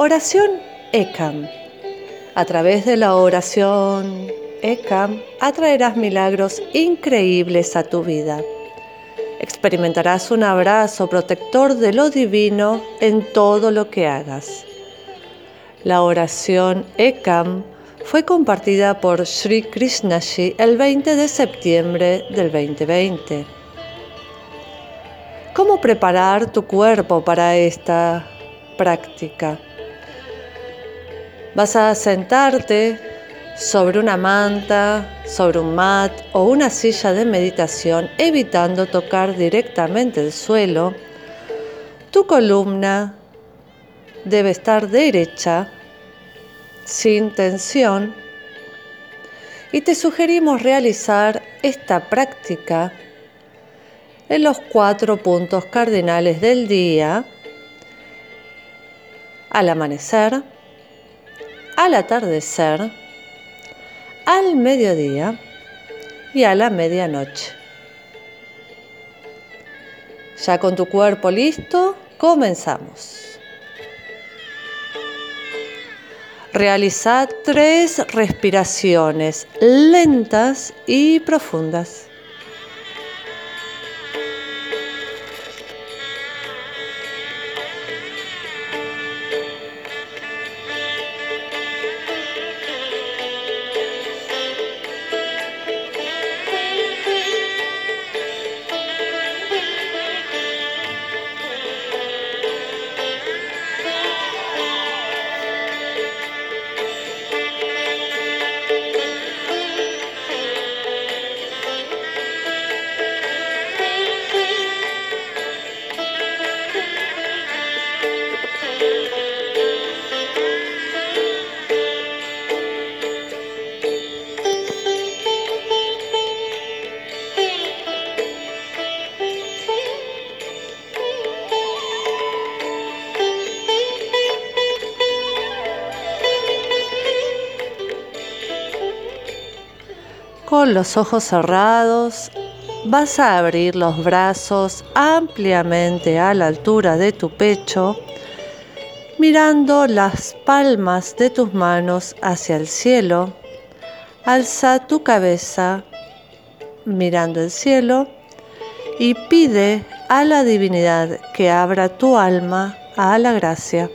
Oración Ekam. A través de la oración Ekam atraerás milagros increíbles a tu vida. Experimentarás un abrazo protector de lo divino en todo lo que hagas. La oración Ekam fue compartida por Sri Krishnaji el 20 de septiembre del 2020. ¿Cómo preparar tu cuerpo para esta práctica? Vas a sentarte sobre una manta, sobre un mat o una silla de meditación, evitando tocar directamente el suelo. Tu columna debe estar derecha, sin tensión, y te sugerimos realizar esta práctica en los cuatro puntos cardinales del día, al amanecer, al atardecer, al mediodía y a la medianoche. Ya con tu cuerpo listo, comenzamos. Realiza tres respiraciones lentas y profundas. Con los ojos cerrados, vas a abrir los brazos ampliamente a la altura de tu pecho, mirando las palmas de tus manos hacia el cielo. Alza tu cabeza mirando el cielo y pide a la divinidad que abra tu alma a la gracia.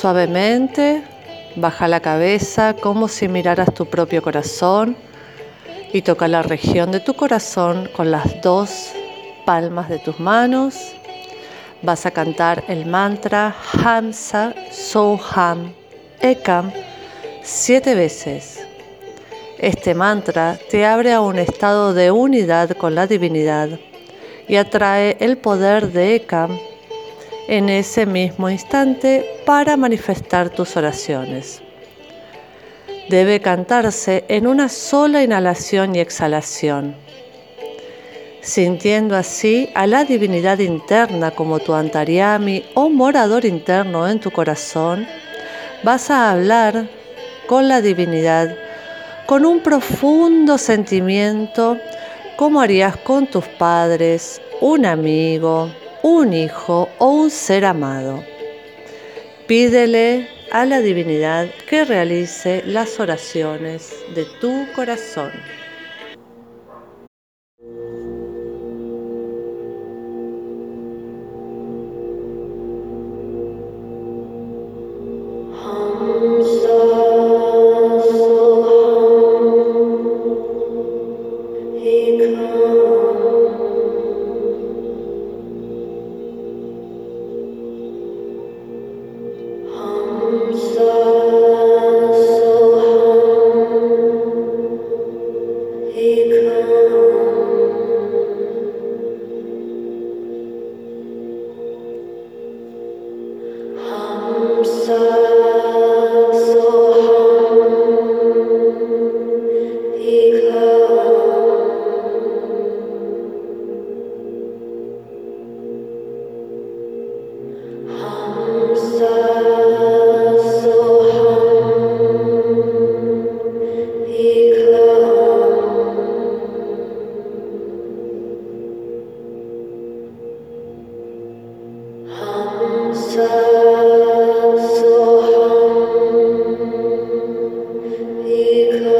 Suavemente baja la cabeza como si miraras tu propio corazón y toca la región de tu corazón con las dos palmas de tus manos. Vas a cantar el mantra Hamsa Soham Ekam siete veces. Este mantra te abre a un estado de unidad con la divinidad y atrae el poder de Ekam en ese mismo instante para manifestar tus oraciones. Debe cantarse en una sola inhalación y exhalación, sintiendo así a la divinidad interna como tu antariami o morador interno en tu corazón. Vas a hablar con la divinidad con un profundo sentimiento como harías con tus padres, un amigo, un hijo o un ser amado. Pídele a la divinidad que realice las oraciones de tu corazón. Because.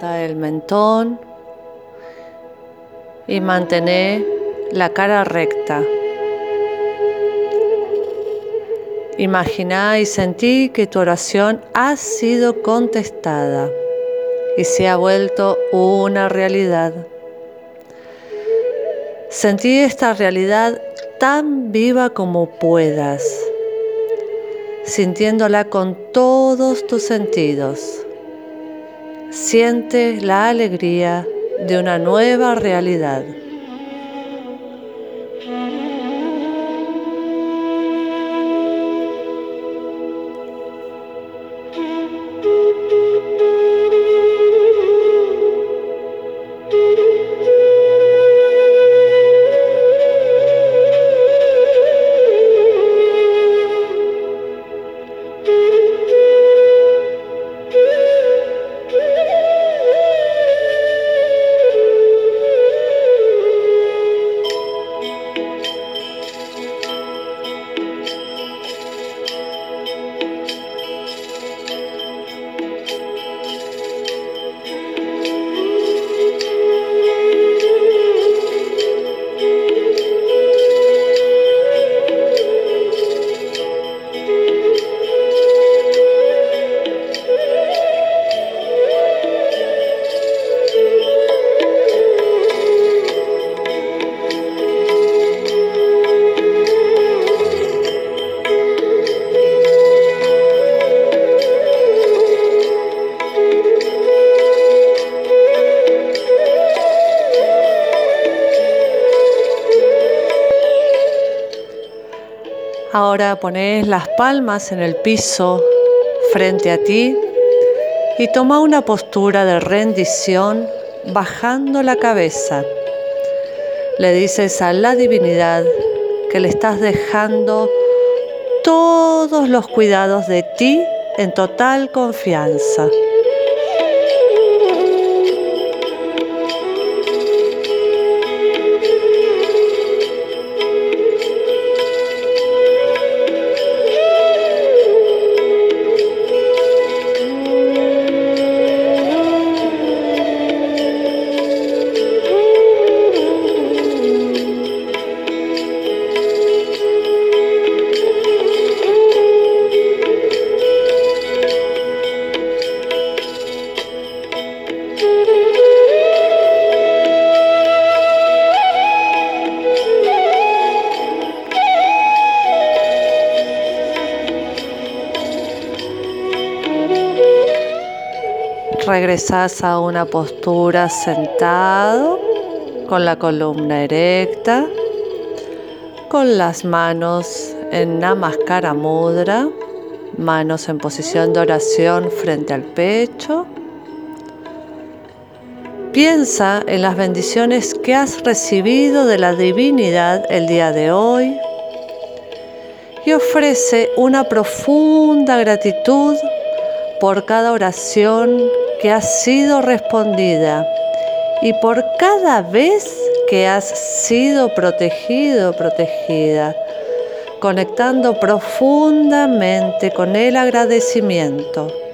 El mentón y mantén la cara recta. Imagina y sentí que tu oración ha sido contestada y se ha vuelto una realidad. Sentí esta realidad tan viva como puedas, sintiéndola con todos tus sentidos. Siente la alegría de una nueva realidad. Ahora pones las palmas en el piso frente a ti y toma una postura de rendición bajando la cabeza. Le dices a la divinidad que le estás dejando todos los cuidados de ti en total confianza. Regresas a una postura sentado con la columna erecta, con las manos en Namaskara Mudra, manos en posición de oración frente al pecho. Piensa en las bendiciones que has recibido de la divinidad el día de hoy y ofrece una profunda gratitud por cada oración que has sido respondida y por cada vez que has sido protegido, protegida, conectando profundamente con el agradecimiento.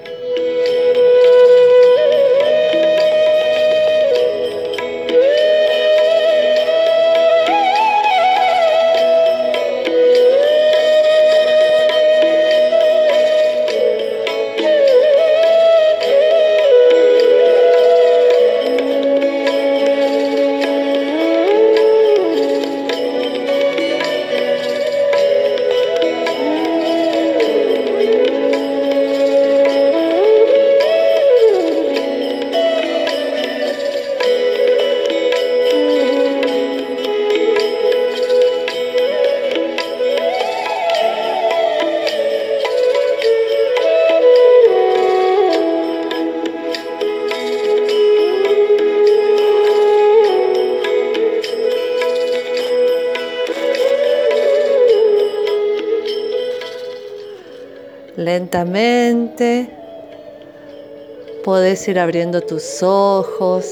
Puedes ir abriendo tus ojos.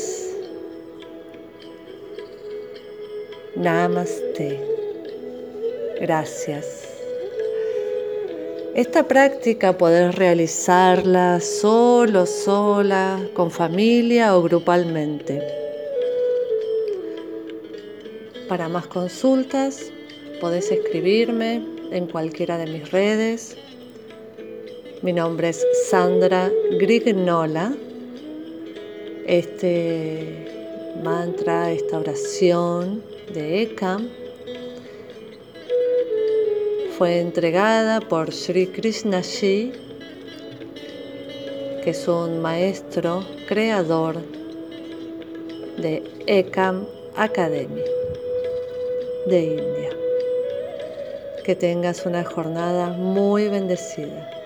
Namaste. Gracias. Esta práctica podés realizarla solo, sola, con familia o grupalmente. Para más consultas, podés escribirme en cualquiera de mis redes. Mi nombre es Sandra Grignola. Este mantra, esta oración de Ekam fue entregada por Sri Krishna Ji, que es un maestro creador de Ekam Academy de India. Que tengas una jornada muy bendecida.